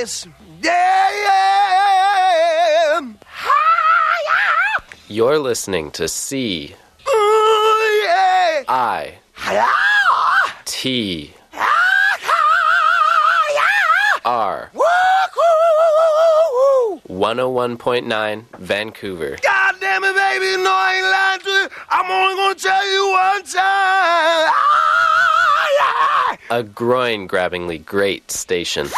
yes. Yeah, yeah. You're listening to C yeah. I Yeah. T Yeah. R Woo, woo, woo, woo. 101.9 Vancouver. God damn it, baby, no, I ain't lying to you. I'm only gonna tell you one time. Yeah. A groin grabbingly great station.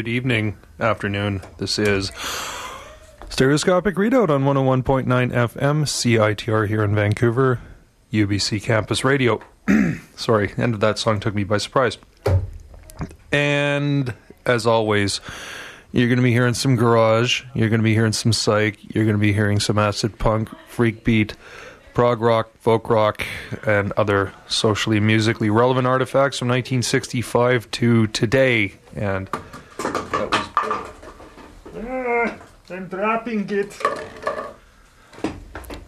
Good evening, afternoon. This is Stereoscopic Readout on 101.9 FM, CITR here in Vancouver, UBC Campus Radio. Sorry, end of that song took me by surprise. And as always, you're going to be hearing some garage, you're going to be hearing some psych, you're going to be hearing some acid punk, freak beat, prog rock, folk rock, and other socially musically relevant artifacts from 1965 to today. And that was. Ah, I'm dropping it.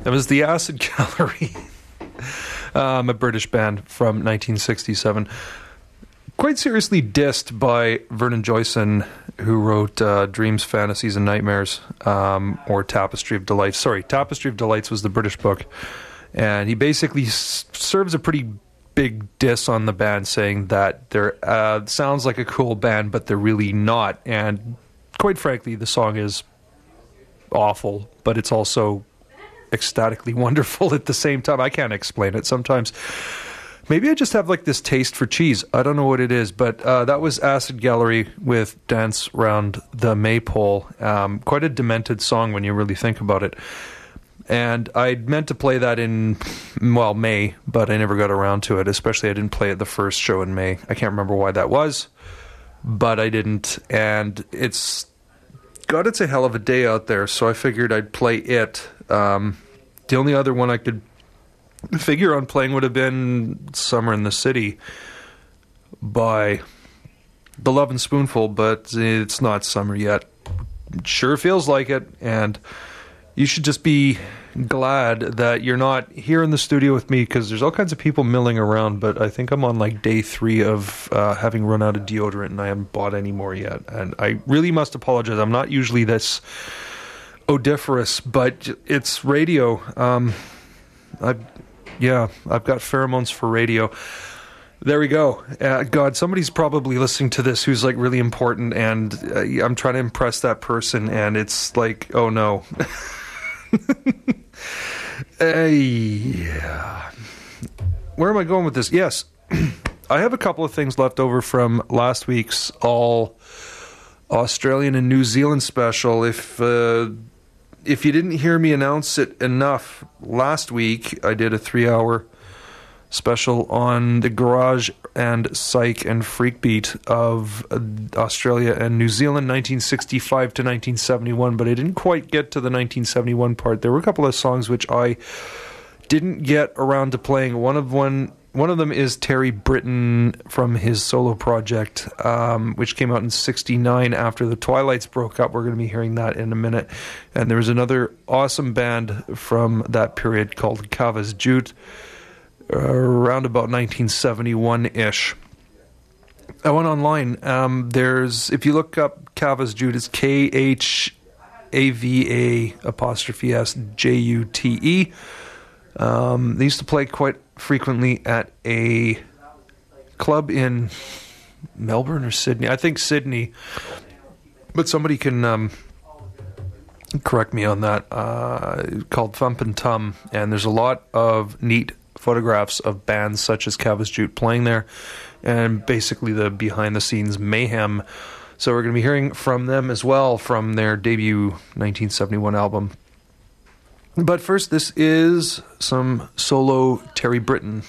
That was the Acid Gallery, um, a British band from 1967. Quite seriously dissed by Vernon Joynson, who wrote uh, Dreams, Fantasies, and Nightmares, um, or Tapestry of Delights. Sorry, Tapestry of Delights was the British book. And he basically s- serves a pretty big diss on the band, saying that they're uh, sounds like a cool band, but they're really not. And quite frankly, the song is awful, but it's also ecstatically wonderful at the same time. I can't explain it. Sometimes maybe I just have like this taste for cheese. I don't know what it is, but uh, that was Acid Gallery with Dance Round the Maypole. Um, quite a demented song when you really think about it. And I meant to play that in, well, May, but I never got around to it. Especially, I didn't play it the first show in May. I can't remember why that was, but I didn't. And it's God, it's a hell of a day out there. So I figured I'd play it. Um, the only other one I could figure on playing would have been Summer in the City by the Lovin' Spoonful, but it's not summer yet. Sure feels like it, and you should just be glad that you're not here in the studio with me because there's all kinds of people milling around. But I think I'm on like day three of uh, having run out of deodorant, and I haven't bought any more yet. And I really must apologize. I'm not usually this odiferous, but it's radio. Um, I, yeah, I've got pheromones for radio. There we go. Uh, God, somebody's probably listening to this who's like really important, and uh, I'm trying to impress that person, and it's like, oh no. yeah. Where am I going with this? Yes, I have a couple of things left over from last week's all Australian and New Zealand special. If uh, if you didn't hear me announce it enough last week, I did a three hour special on the garage and psych and freak beat of uh, Australia and New Zealand 1965 to 1971 but I didn't quite get to the 1971 part there were a couple of songs which I didn't get around to playing one of one one of them is Terry Britten from his solo project, um, which came out in '69 after the Twilights broke up. We're going to be hearing that in a minute. And there was another awesome band from that period called Khava's Jute, around about 1971 ish. I went online. Um, there's if you look up Khava's it's K H A V A apostrophe S J U T E. Um, they used to play quite frequently at a club in Melbourne or Sydney. I think Sydney, but somebody can um, correct me on that. Uh, called Thumpin' Tum, and there's a lot of neat photographs of bands such as Khava's Jute playing there, and basically the behind the scenes mayhem. So we're going to be hearing from them as well from their debut 1971 album. But first, this is some solo Terry Britten.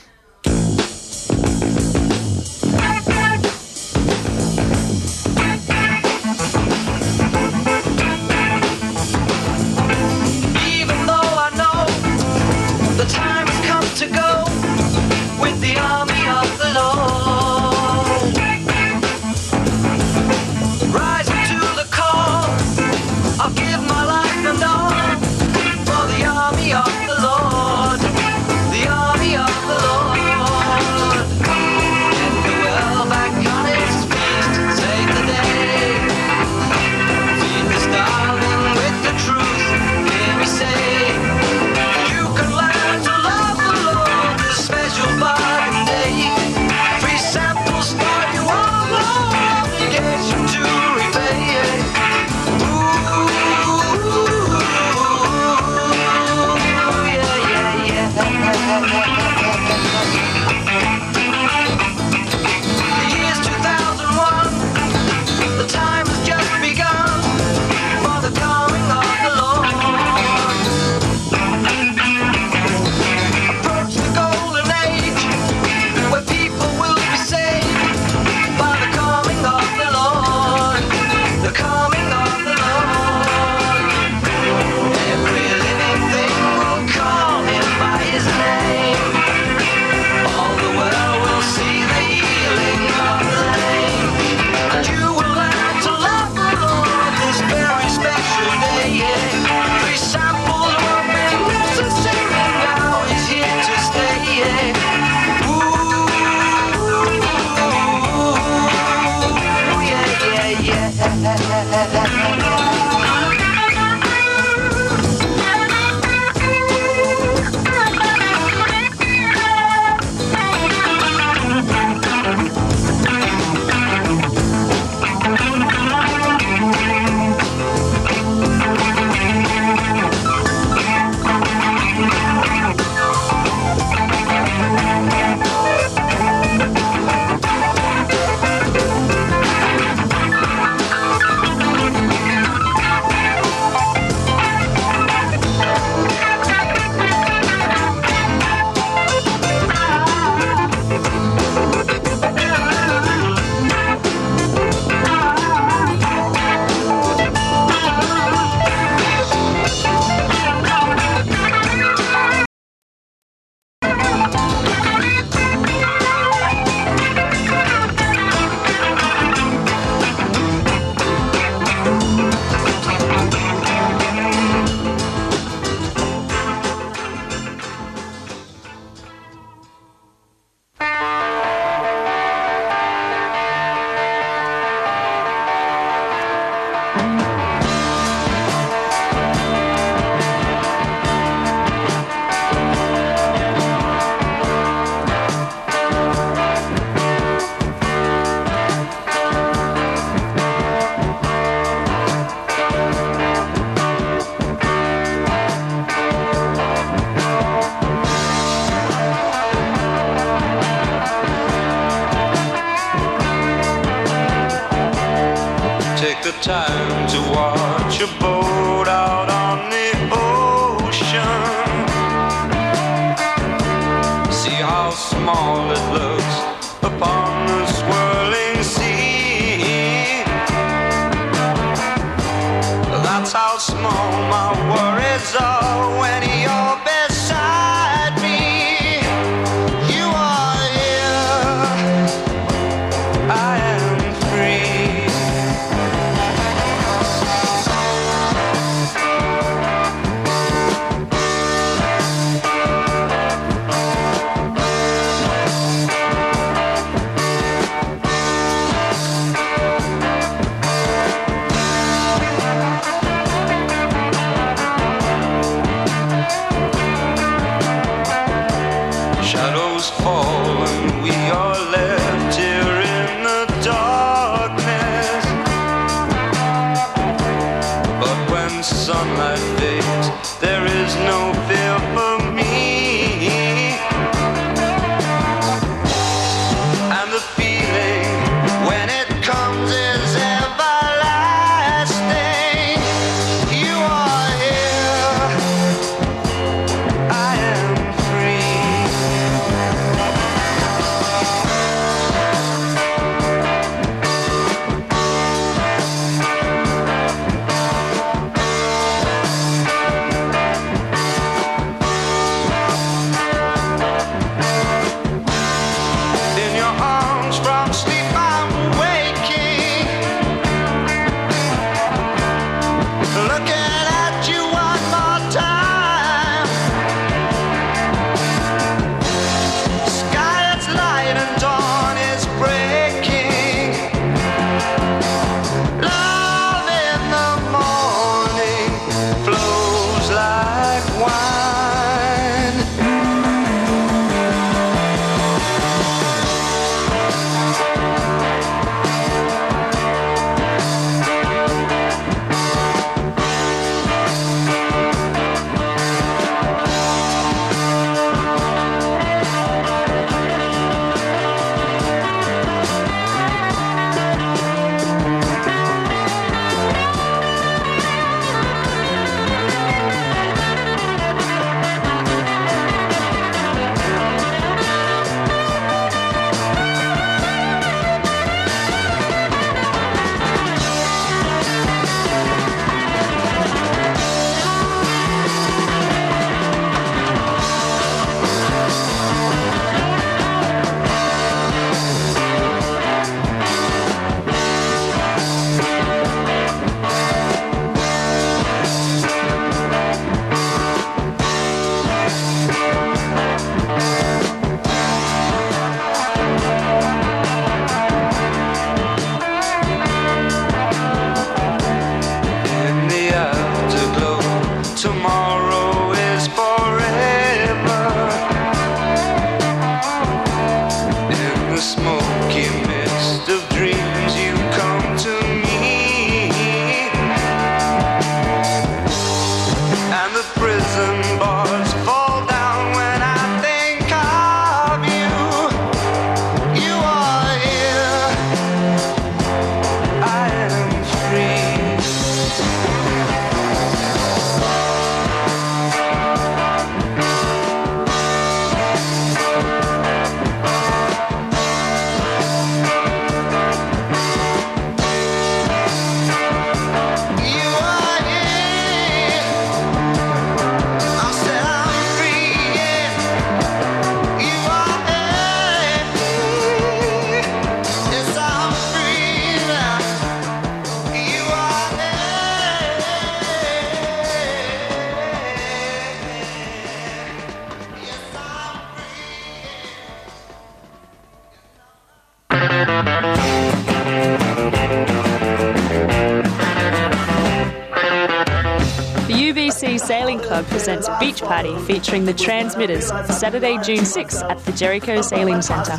Party featuring the Transmitters, Saturday, June 6 at the Jericho Sailing Centre.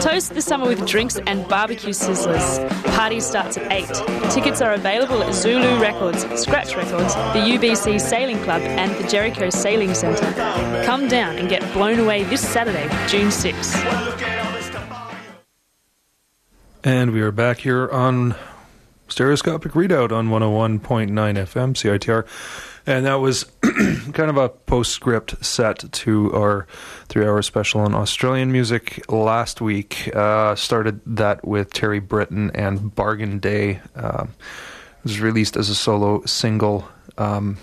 Toast the summer with drinks and barbecue sizzlers. Party starts at 8. Tickets are available at Zulu Records, Scratch Records, the UBC Sailing Club, and the Jericho Sailing Centre. Come down and get blown away this Saturday, June 6. And we are back here on stereoscopic readout on 101.9 FM CITR. And that was kind of a postscript set to our three hour special on Australian music last week. Uh, started that with Terry Britten and Bargain Day. Um, it was released as a solo single um,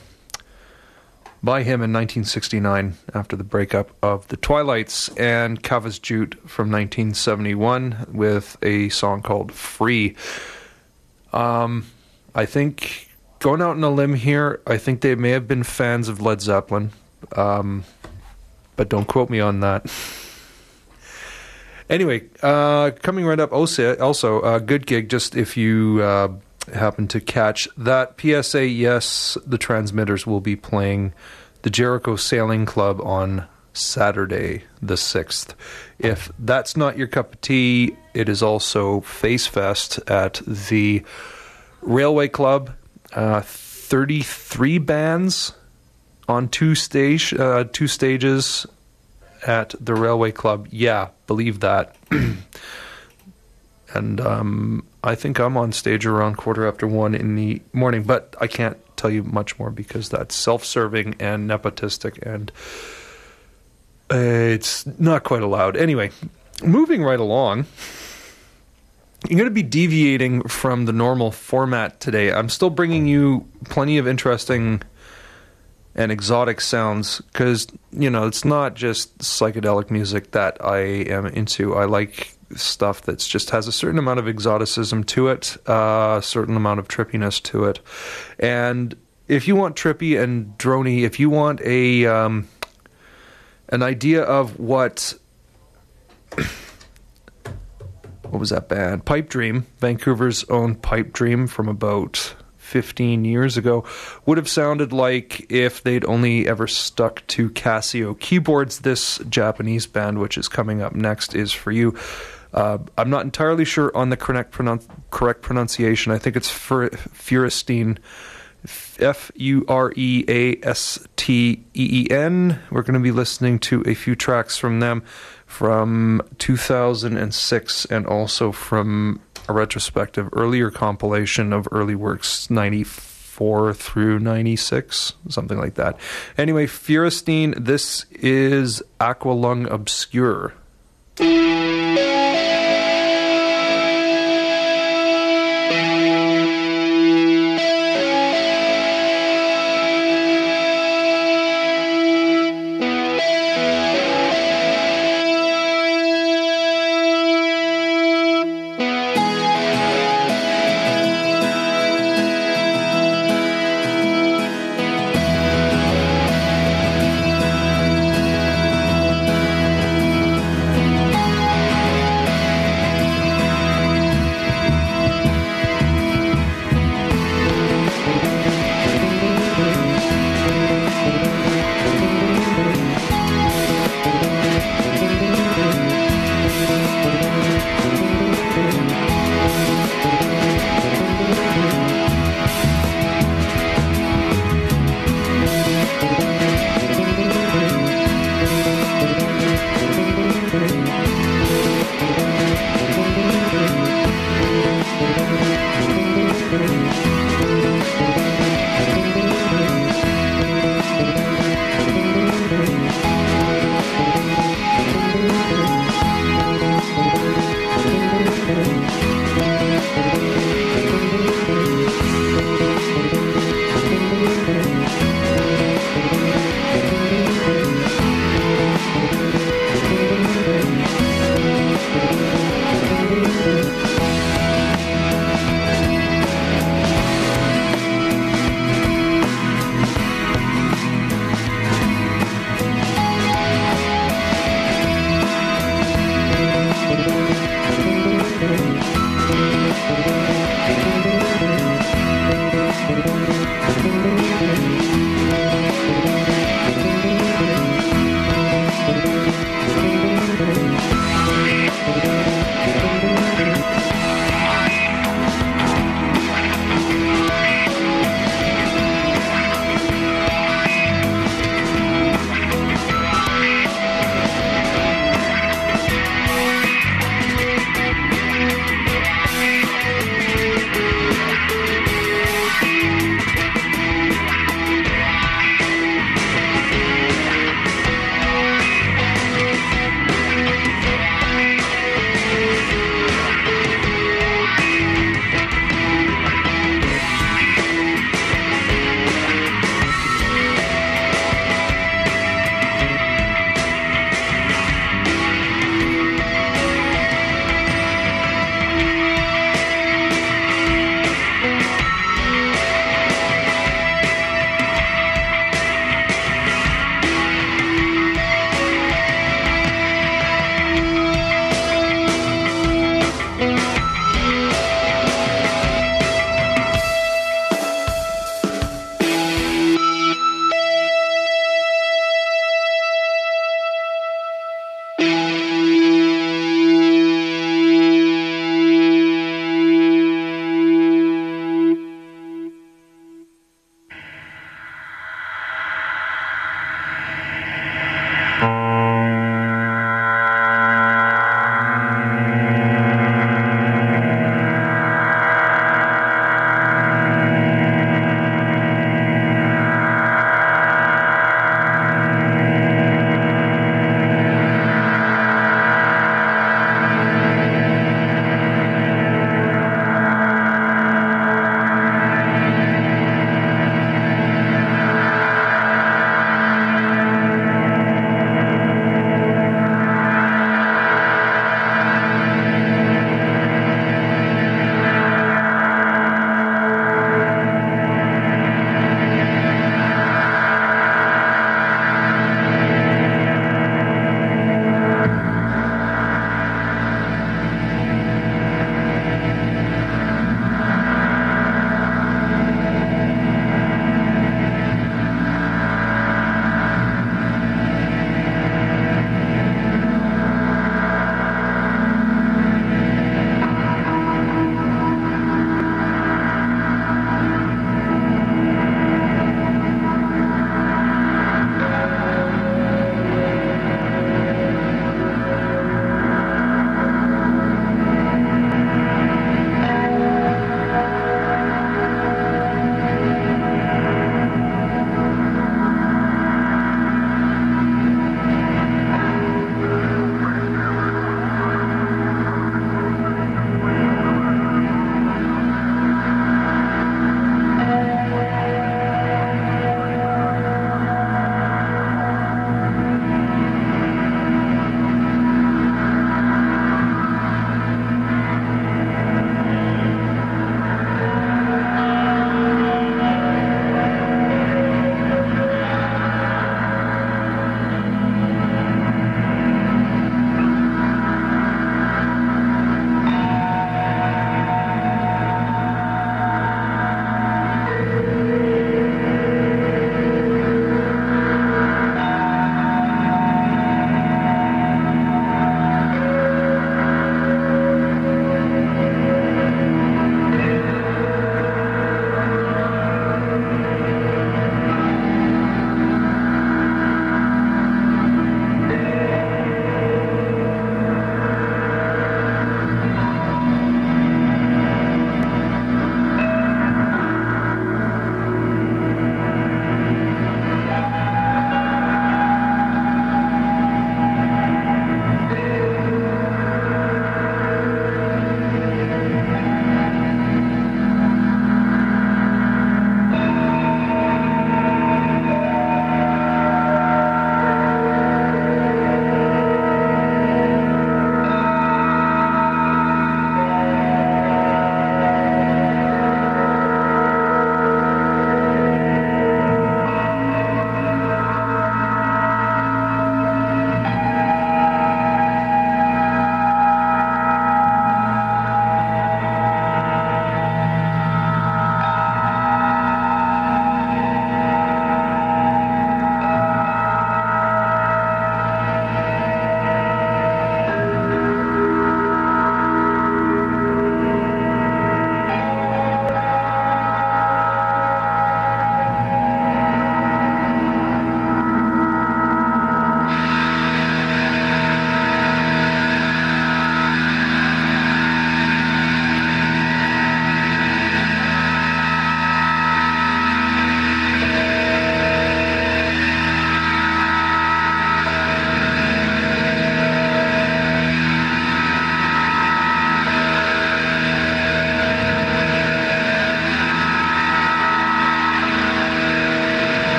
by him in 1969 after the breakup of the Twilights, and Khava's Jute from 1971 with a song called Free. Um, I think going out on a limb here, I think they may have been fans of Led Zeppelin, um, but don't quote me on that. anyway, uh, coming right up, also, also uh, good gig. Just if you uh, happen to catch that PSA, yes, the transmitters will be playing the Jericho Sailing Club on Saturday the 6th. If that's not your cup of tea, it is also Face Fest at the Railway Club. Uh, 33 bands on two stage uh, two stages at the Railway Club. Yeah, believe that. and um, I think I'm on stage around quarter after one in the morning, but I can't tell you much more because that's self-serving and nepotistic, and uh, it's not quite allowed. Anyway, moving right along. I'm going to be deviating from the normal format today. I'm still bringing you plenty of interesting and exotic sounds because, you know, it's not just psychedelic music that I am into. I like stuff that just has a certain amount of exoticism to it, uh, a certain amount of trippiness to it. And if you want trippy and drony, if you want a um, an idea of what what was that band? Pipe Dream, Vancouver's own Pipe Dream from about 15 years ago, would have sounded like if they'd only ever stuck to Casio keyboards. This Japanese band, which is coming up next, is for you. Uh, I'm not entirely sure on the correct, pronun- correct pronunciation. I think it's Fur- Furestein. F U R E A S T E E N. We're going to be listening to a few tracks from them from 2006 and also from a retrospective earlier compilation of early works 94 through 96 something like that. Anyway Furestein this is Aqualung Obscure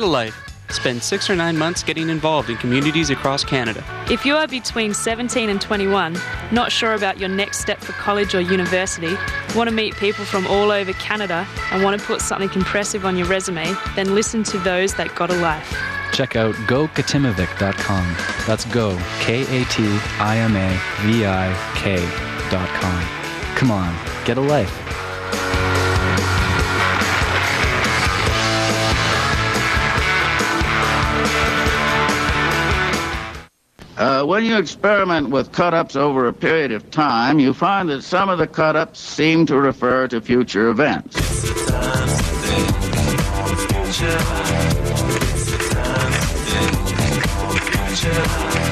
get a life. Spend six or nine months getting involved in communities across Canada. If you are between 17 and 21, not sure about your next step for college or university, want to meet people from all over Canada, and want to put something impressive on your resume, then listen to those that got a life. Check out gokatimavik.com. That's go, K A T I M A V I K.com. Come on, get a life. You experiment with cut-ups over a period of time, you find that some of the cut-ups seem to refer to future events.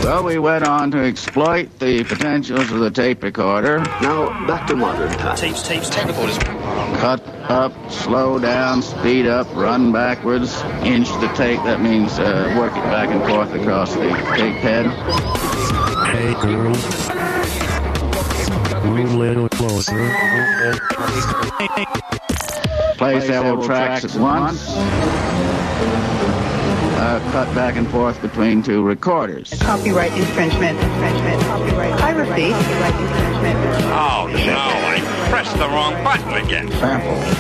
Well, we went on to exploit the potentials of the tape recorder. Now, back to modern times. Tapes, tapes, tape recorders. Cut up, slow down, speed up, run backwards, inch the tape. That means uh, work it back and forth across the tape head. Hey girl. Move a little closer. Play several tracks at once. Uh, cut back and forth between two recorders. Copyright infringement. Infringement. Copyright piracy. Copyright infringement. Oh no! I pressed the wrong button again.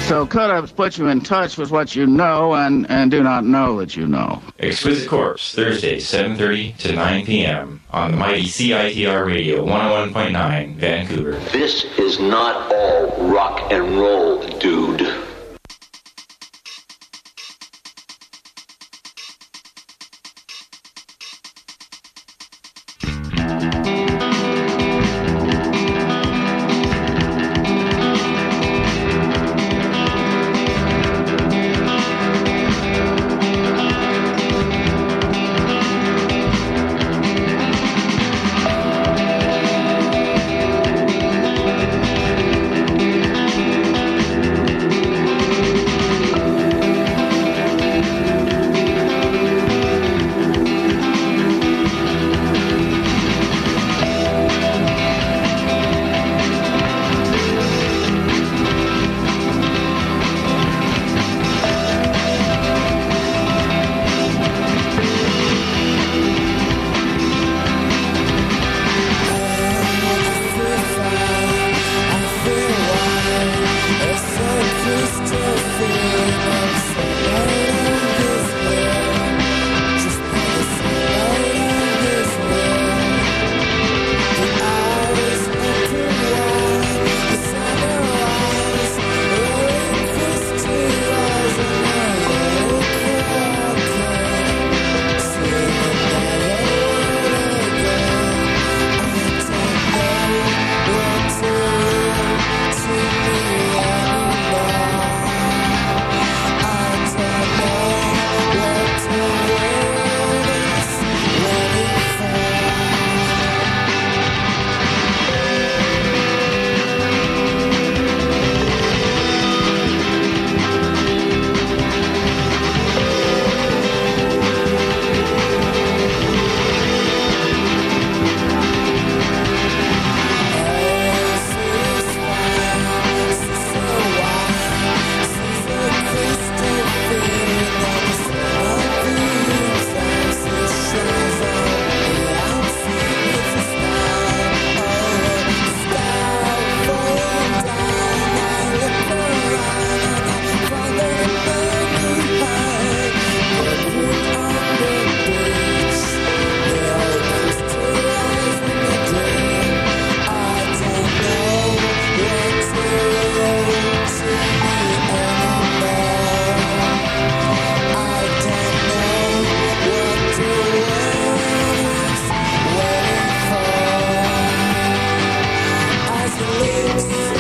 So cut-ups put you in touch with what you know and, and do not know that you know. Exquisite Corpse, Thursday, 7.30 to 9 p.m. on the mighty CITR Radio 101.9, Vancouver. This is not all rock and roll, dude. Yes.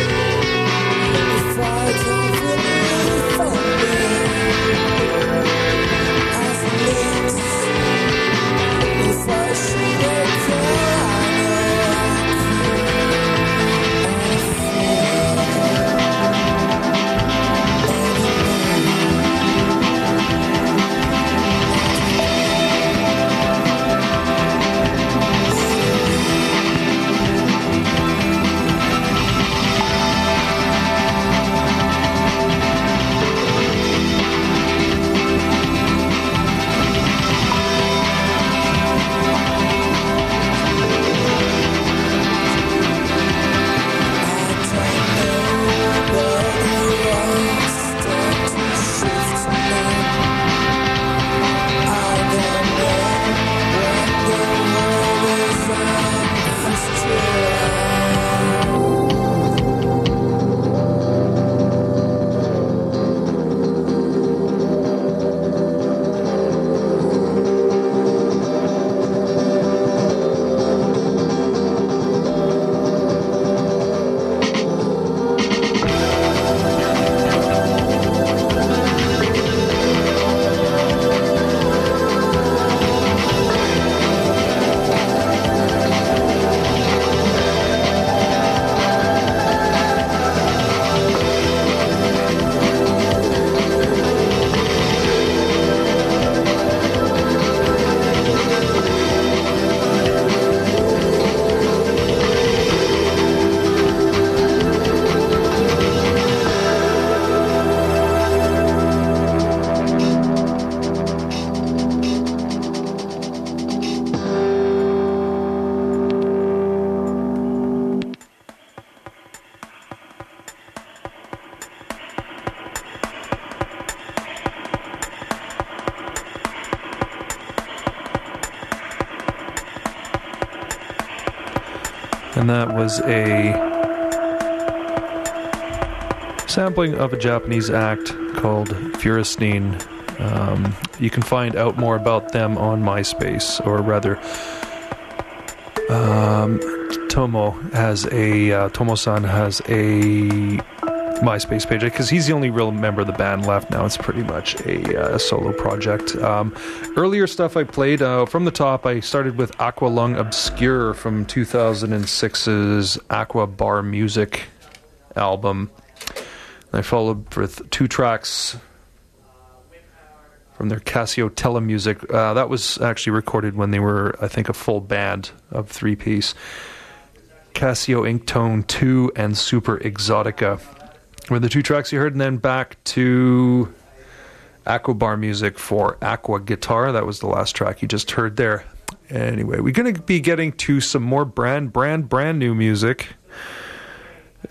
That was a sampling of a Japanese act called Furistine. Um, you can find out more about them on MySpace, or rather, um, Tomo has a uh, Tomo-san has a MySpace page because he's the only real member of the band left now. It's pretty much a, uh, solo project. Um, earlier stuff I played uh, from the top, I started with Aqua Lung Obscure from 2006's Aqua Bar Music album. I followed with two tracks from their Casio Telemusic. Uh, that was actually recorded when they were, I think, a full band of three piece. Casio Ink Tone 2 and Super Exotica were the two tracks you heard, and then back to Aqua Bar Music for Aqua Guitar. That was the last track you just heard there. Anyway, we're going to be getting to some more brand, brand, brand new music.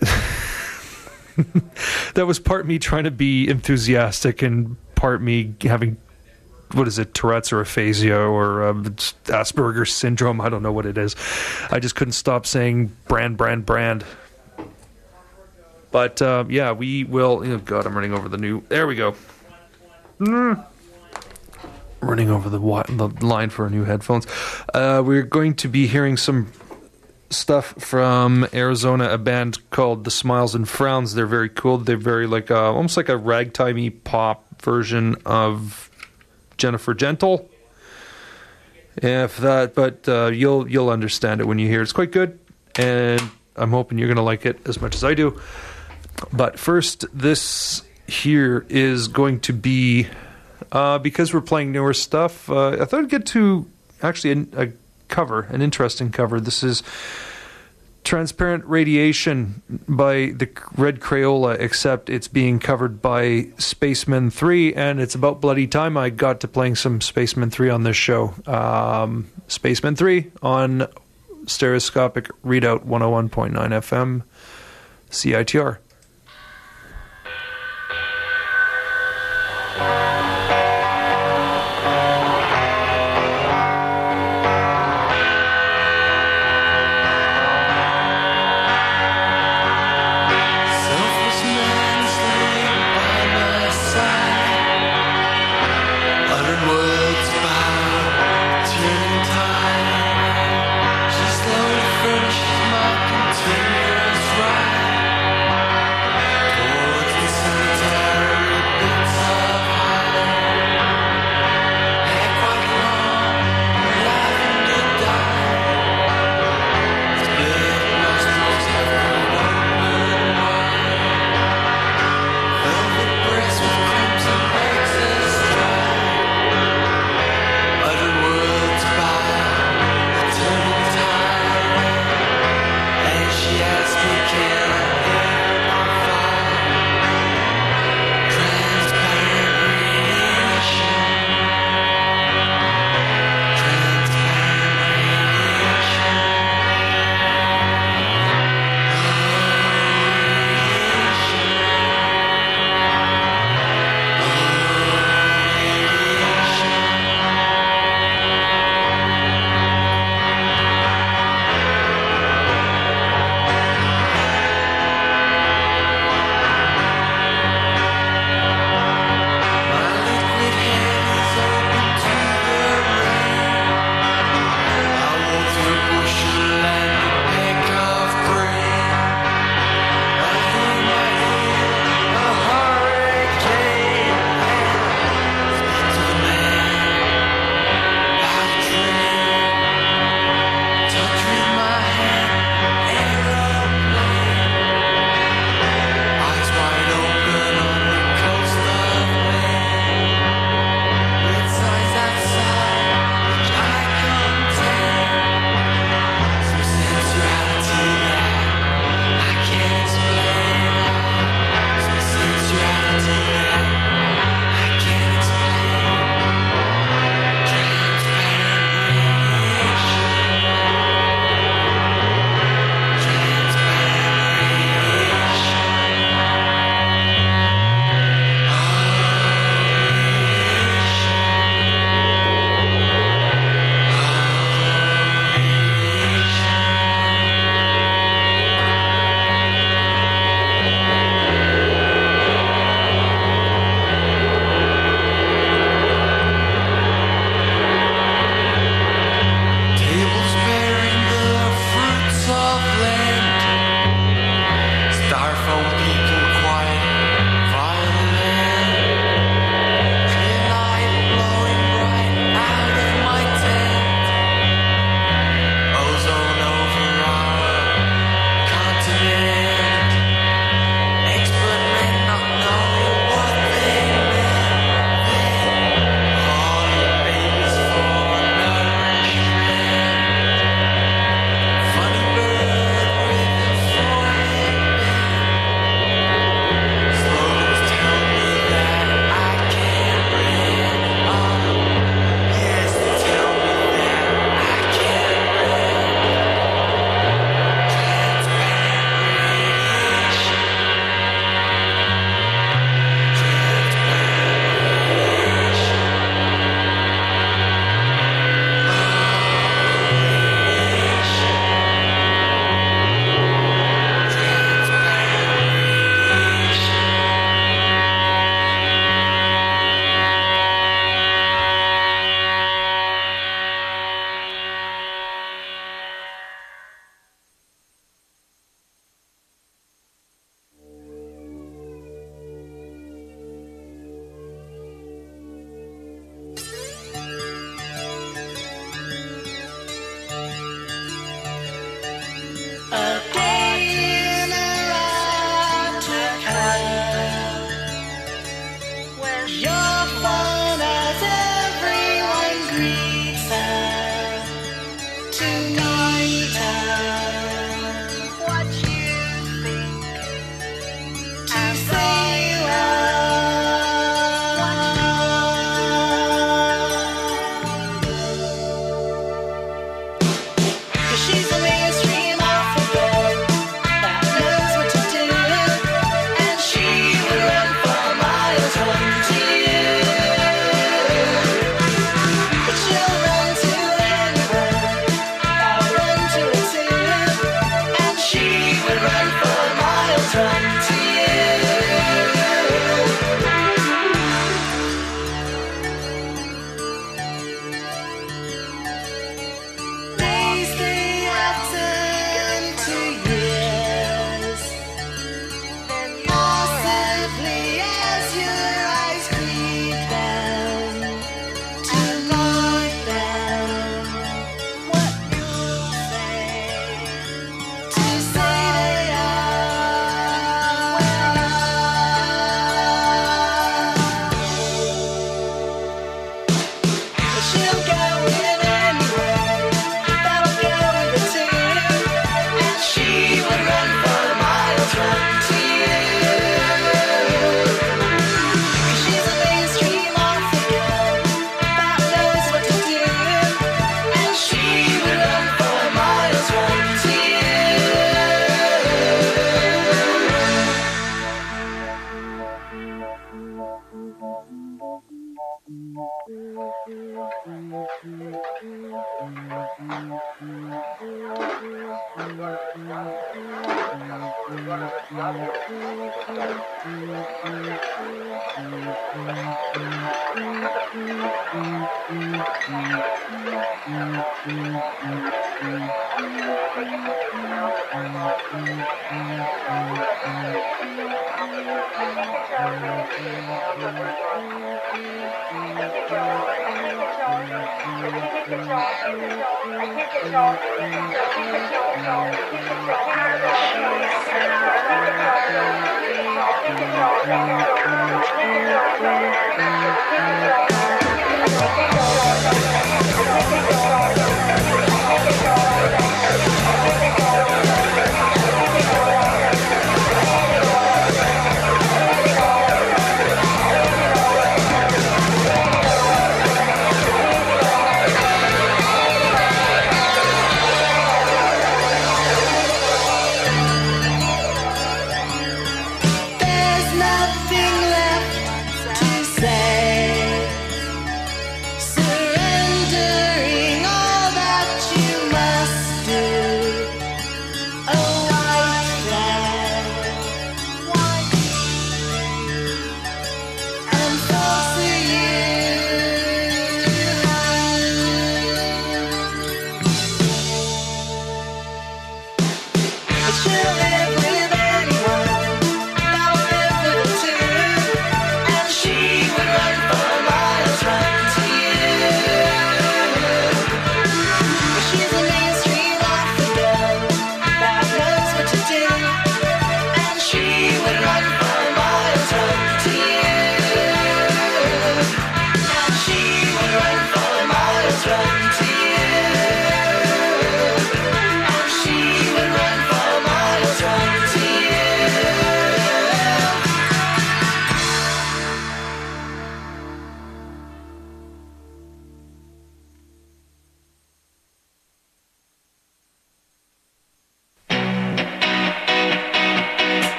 that was part me trying to be enthusiastic and part me having what is it tourette's or aphasia or um, asperger's syndrome i don't know what it is i just couldn't stop saying brand brand brand but uh, yeah we will oh god i'm running over the new there we go Mm. running over the, the line for new headphones uh, we're going to be hearing some stuff from Arizona, a band called The Smiles and Frowns. They're very cool. They're very like uh, almost like a ragtimey pop version of Jennifer Gentle. If that, but uh, you'll you'll understand it when you hear it. It's quite good, and I'm hoping you're gonna like it as much as I do. But first, this here is going to be uh, because we're playing newer stuff. Uh, I thought I'd get to actually a, a cover, an interesting cover. This is Transparent Radiation by the Red Crayola, except it's being covered by Spacemen 3, and it's about bloody time I got to playing some Spacemen 3 on this show. Um, Spacemen 3 on Stereoscopic Readout 101.9 FM, CITR. Selfless There's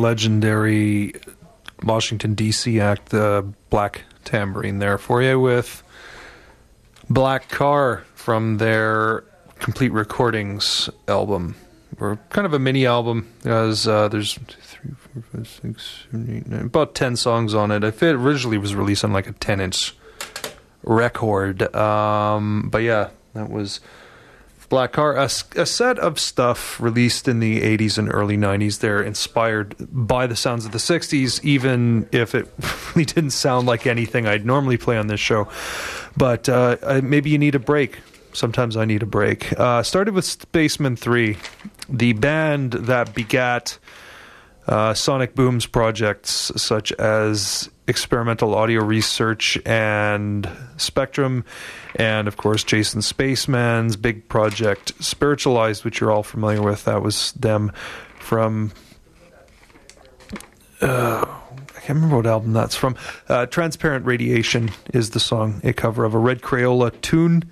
legendary Washington, D.C. act, the Black Tambourine, there for you with Black Car from their Complete Recordings album. Or kind of a mini album, as uh, there's three, four, five, six, seven, eight, nine, about 10 songs on it. It originally was released on like a 10 inch record. Um, but yeah, that was Black Car, a set of stuff released in the 80s and early 90s. They're inspired by the sounds of the 60s, even if it really didn't sound like anything I'd normally play on this show. But uh, maybe you need a break. Sometimes I need a break. Uh, started with Spacemen 3, the band that begat uh, Sonic Boom's projects such as experimental audio research and Spectrum, and of course Jason Spaceman's big project Spiritualized, which you're all familiar with. That was them from. Uh, I can't remember what album that's from. Uh, Transparent Radiation is the song, a cover of a Red Crayola tune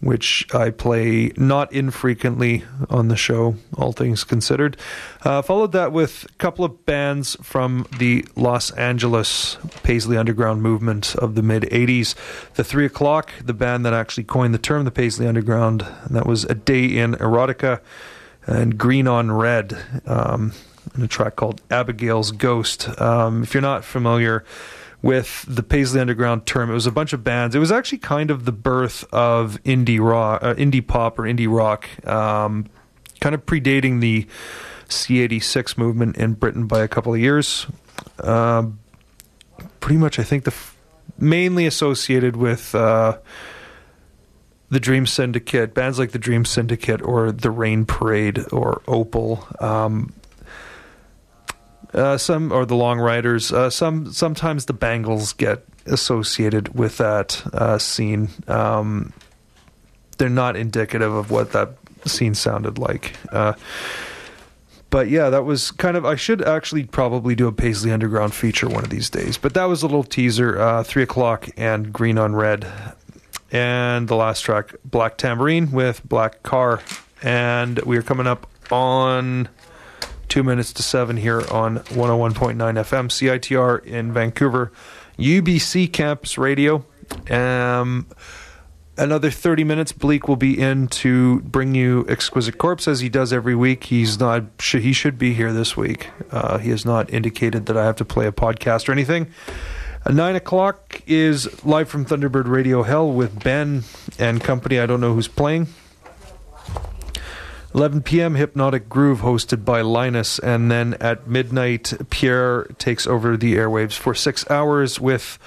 which I play not infrequently on the show, all things considered. Uh, followed that with a couple of bands from the Los Angeles Paisley Underground movement of the mid 80s. The Three O'Clock, the band that actually coined the term the Paisley Underground, and that was A Day in Erotica, and Green on Red. Um, and a track called Abigail's Ghost. Um, if you're not familiar, with the Paisley Underground term. It was a bunch of bands. It was actually kind of the birth of indie rock, uh, indie pop, or indie rock, um, kind of predating the C86 movement in Britain by a couple of years. Um pretty much, I think the f- mainly associated with. Uh, the Dream Syndicate, bands like the Dream Syndicate or the Rain Parade or Opal, um, uh, some or the Long Ryders. Uh, some sometimes the Bangles get associated with that uh, scene. Um, they're not indicative of what that scene sounded like. Uh, but yeah, that was kind of. I should actually probably do a Paisley Underground feature one of these days. But that was a little teaser. Uh, Three o'clock and Green on Red, and the last track, Black Tambourine with Black Car, and we are coming up on two minutes to seven here on 101.9 FM, CITR in Vancouver, UBC Campus Radio. Um, another 30 minutes, Bleak will be in to bring you Exquisite Corpse as he does every week. He's not, he should be here this week. Uh, he has not indicated that I have to play a podcast or anything. Nine o'clock is live from Thunderbird Radio Hell with Ben and company. I don't know who's playing. 11 p.m. Hypnotic Groove hosted by Linus, and then at midnight Pierre takes over the airwaves for six hours with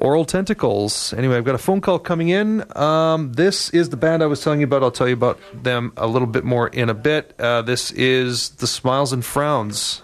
Aural Tentacles. Anyway, I've got a phone call coming in. Um, this is the band I was telling you about. I'll tell you about them a little bit more in a bit. Uh, this is the Smiles and Frowns.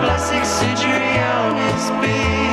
Plastic surgery on his beak.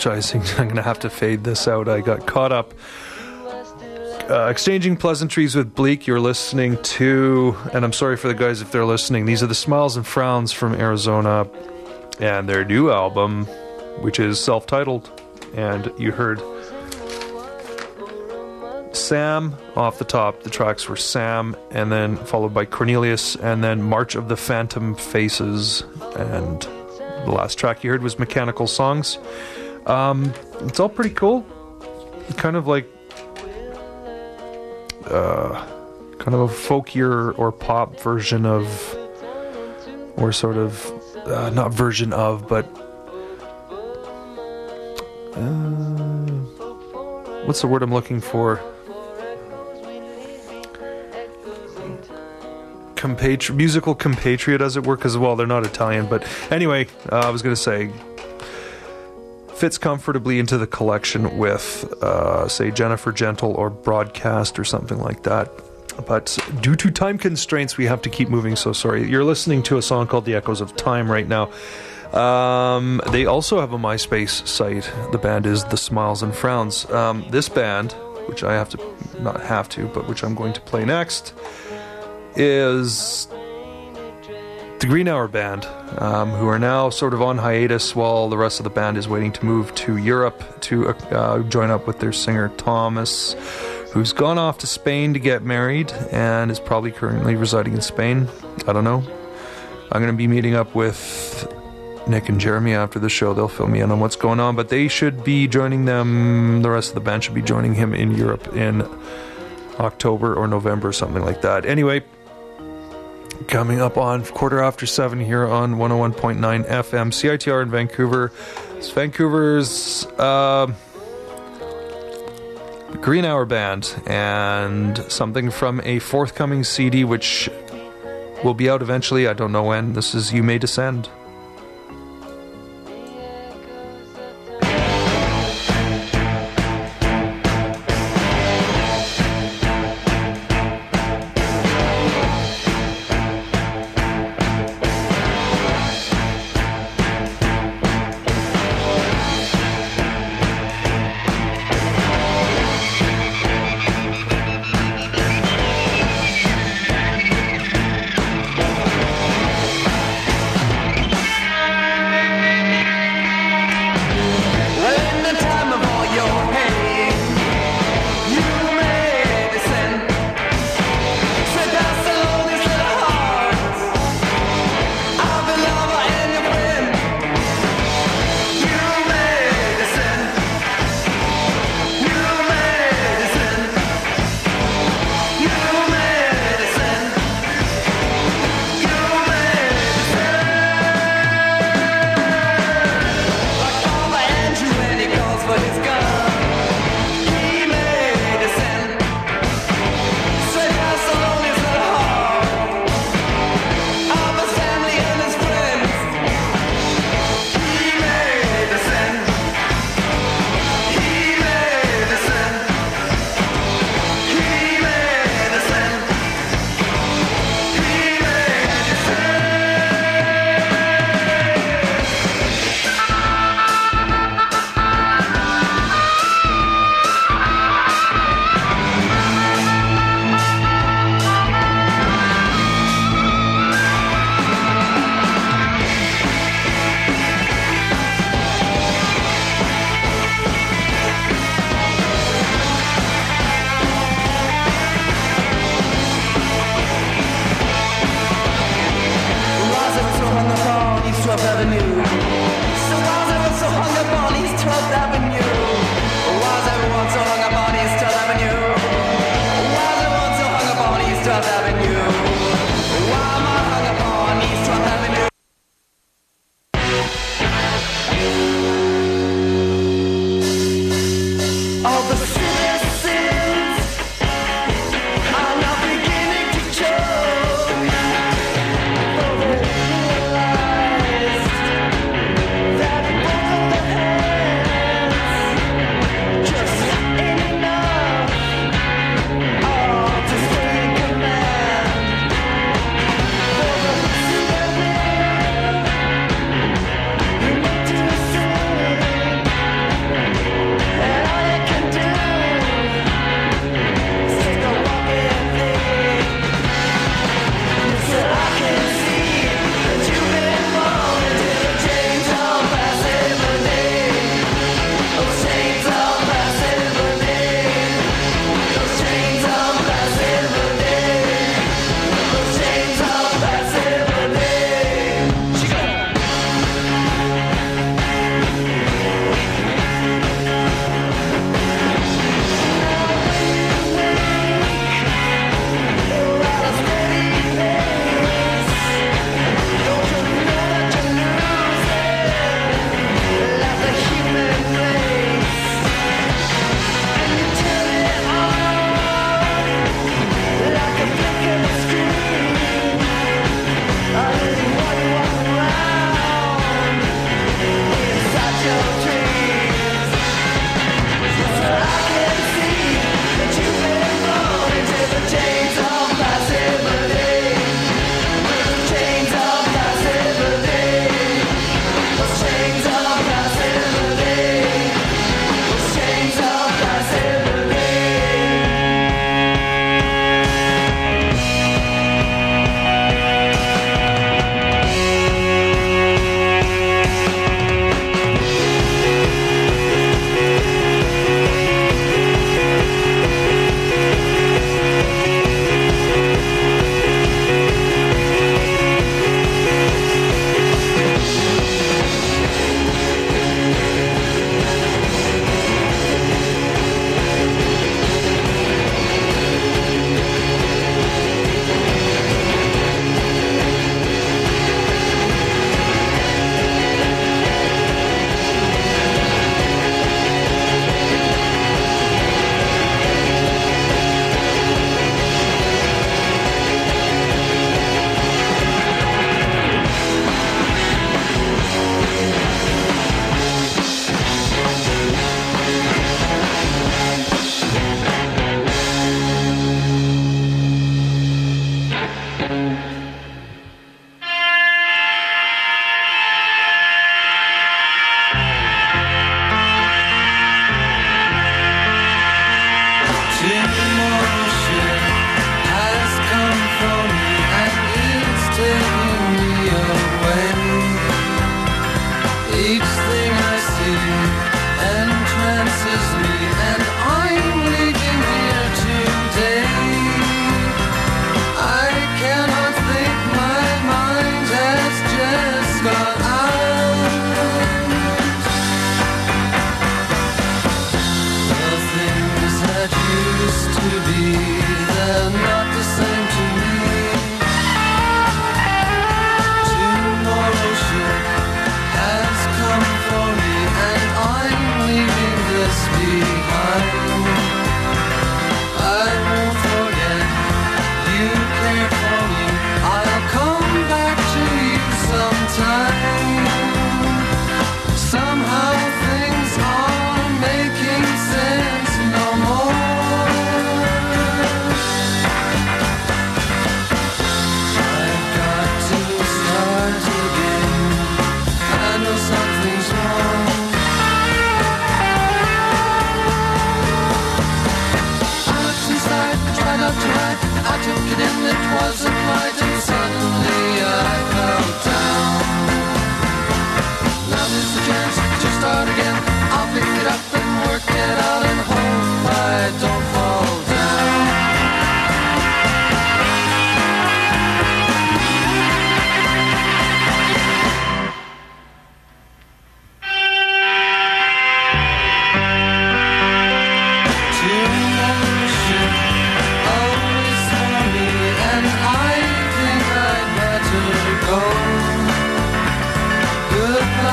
Apologizing. I'm going to have to fade this out. I got caught up uh, exchanging pleasantries with Bleak. You're listening to, and I'm sorry for the guys if they're listening. These are the Smiles and Frowns from Arizona and their new album, which is self titled. And you heard Sam off the top. The tracks were Sam, and then followed by Cornelius, and then March of the Phantom Faces. And the last track you heard was Mechanical Songs. Um, it's all pretty cool. Kind of like uh, kind of a folkier or pop version of, or sort of uh, not version of, but uh, what's the word I'm looking for? Compatri- musical compatriot, as it were, because well, they're not Italian, but anyway, uh, I was going to say fits comfortably into the collection with, uh, say, Jennifer Gentle or Broadcast or something like that. But due to time constraints, we have to keep moving. So sorry. You're listening to a song called The Echoes of Time right now. Um, they also have a MySpace site. The band is The Smiles and Frowns. Um, this band, which I have to, not have to, but which I'm going to play next, is the Green Hour Band, um, who are now sort of on hiatus while the rest of the band is waiting to move to Europe to uh, join up with their singer Thomas, who's gone off to Spain to get married and is probably currently residing in Spain. I don't know. I'm going to be meeting up with Nick and Jeremy after the show. They'll fill me in on what's going on, but they should be joining them. The rest of the band should be joining him in Europe in October or November, something like that. Anyway, coming up on quarter after seven here on 101.9 FM CITR in Vancouver. It's Vancouver's uh, Green Hour Band and something from a forthcoming CD which will be out eventually. I don't know when. This is You May Descend.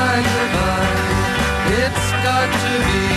divine, divine. It's got to be.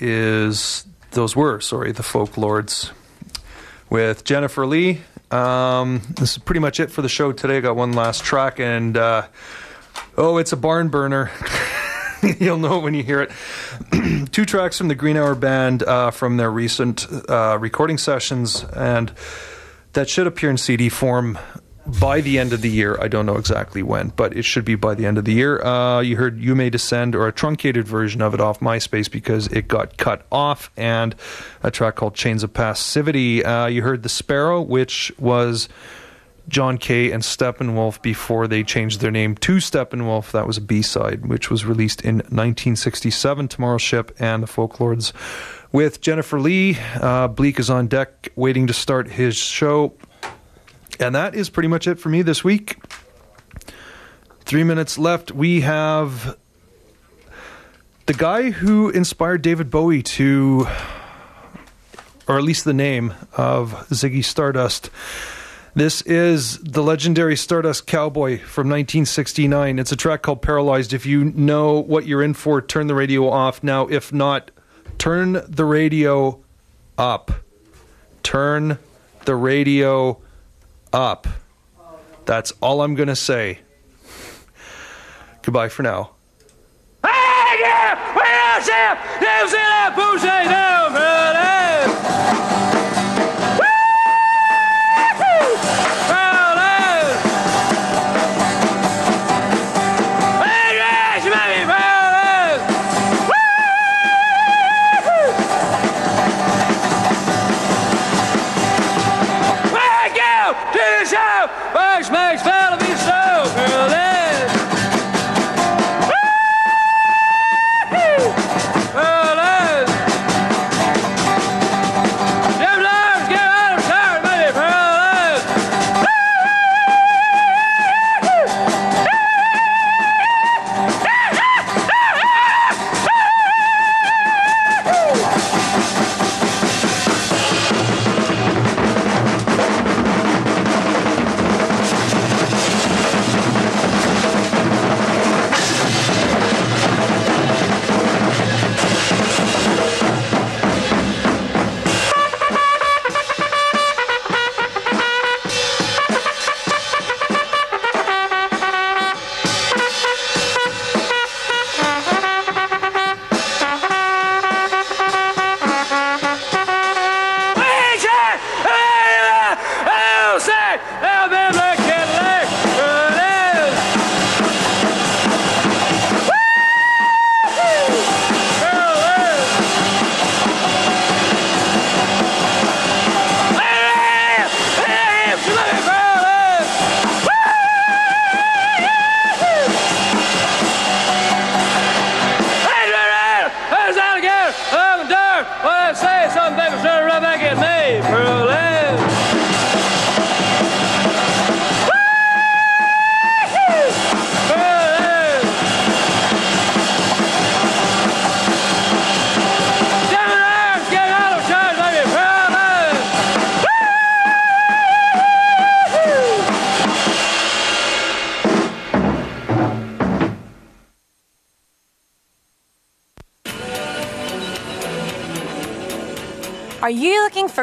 Is, those were, sorry, the Folklords with Jennifer Lee. Um, this is pretty much it for the show today. I got one last track, and uh, oh, it's a barn burner. You'll know when you hear it. Two tracks from the Green Hour Band uh, from their recent uh, recording sessions, and that should appear in CD form by the end of the year. I don't know exactly when, but it should be by the end of the year. Uh, you heard You May Descend, or a truncated version of it off MySpace because it got cut off, and a track called Chains of Passivity. Uh, you heard The Sparrow, which was John Kay and Steppenwolf before they changed their name to Steppenwolf. That was a B side, which was released in 1967. Tomorrow's Ship and the Folklords with Jennifer Lee. Uh, Bleak is on deck, waiting to start his show. And that is pretty much it for me this week. Three minutes left. We have the guy who inspired David Bowie to, or at least the name of Ziggy Stardust. This is the legendary Stardust Cowboy from 1969. It's a track called Paralyzed. If you know what you're in for, turn the radio off. Now, if not, turn the radio up. Turn the radio up. That's all I'm going to say. Goodbye for now.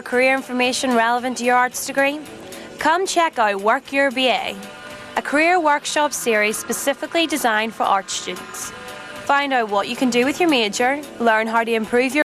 For career information relevant to your arts degree? Come check out Work Your BA, a career workshop series specifically designed for art students. Find out what you can do with your major, learn how to improve your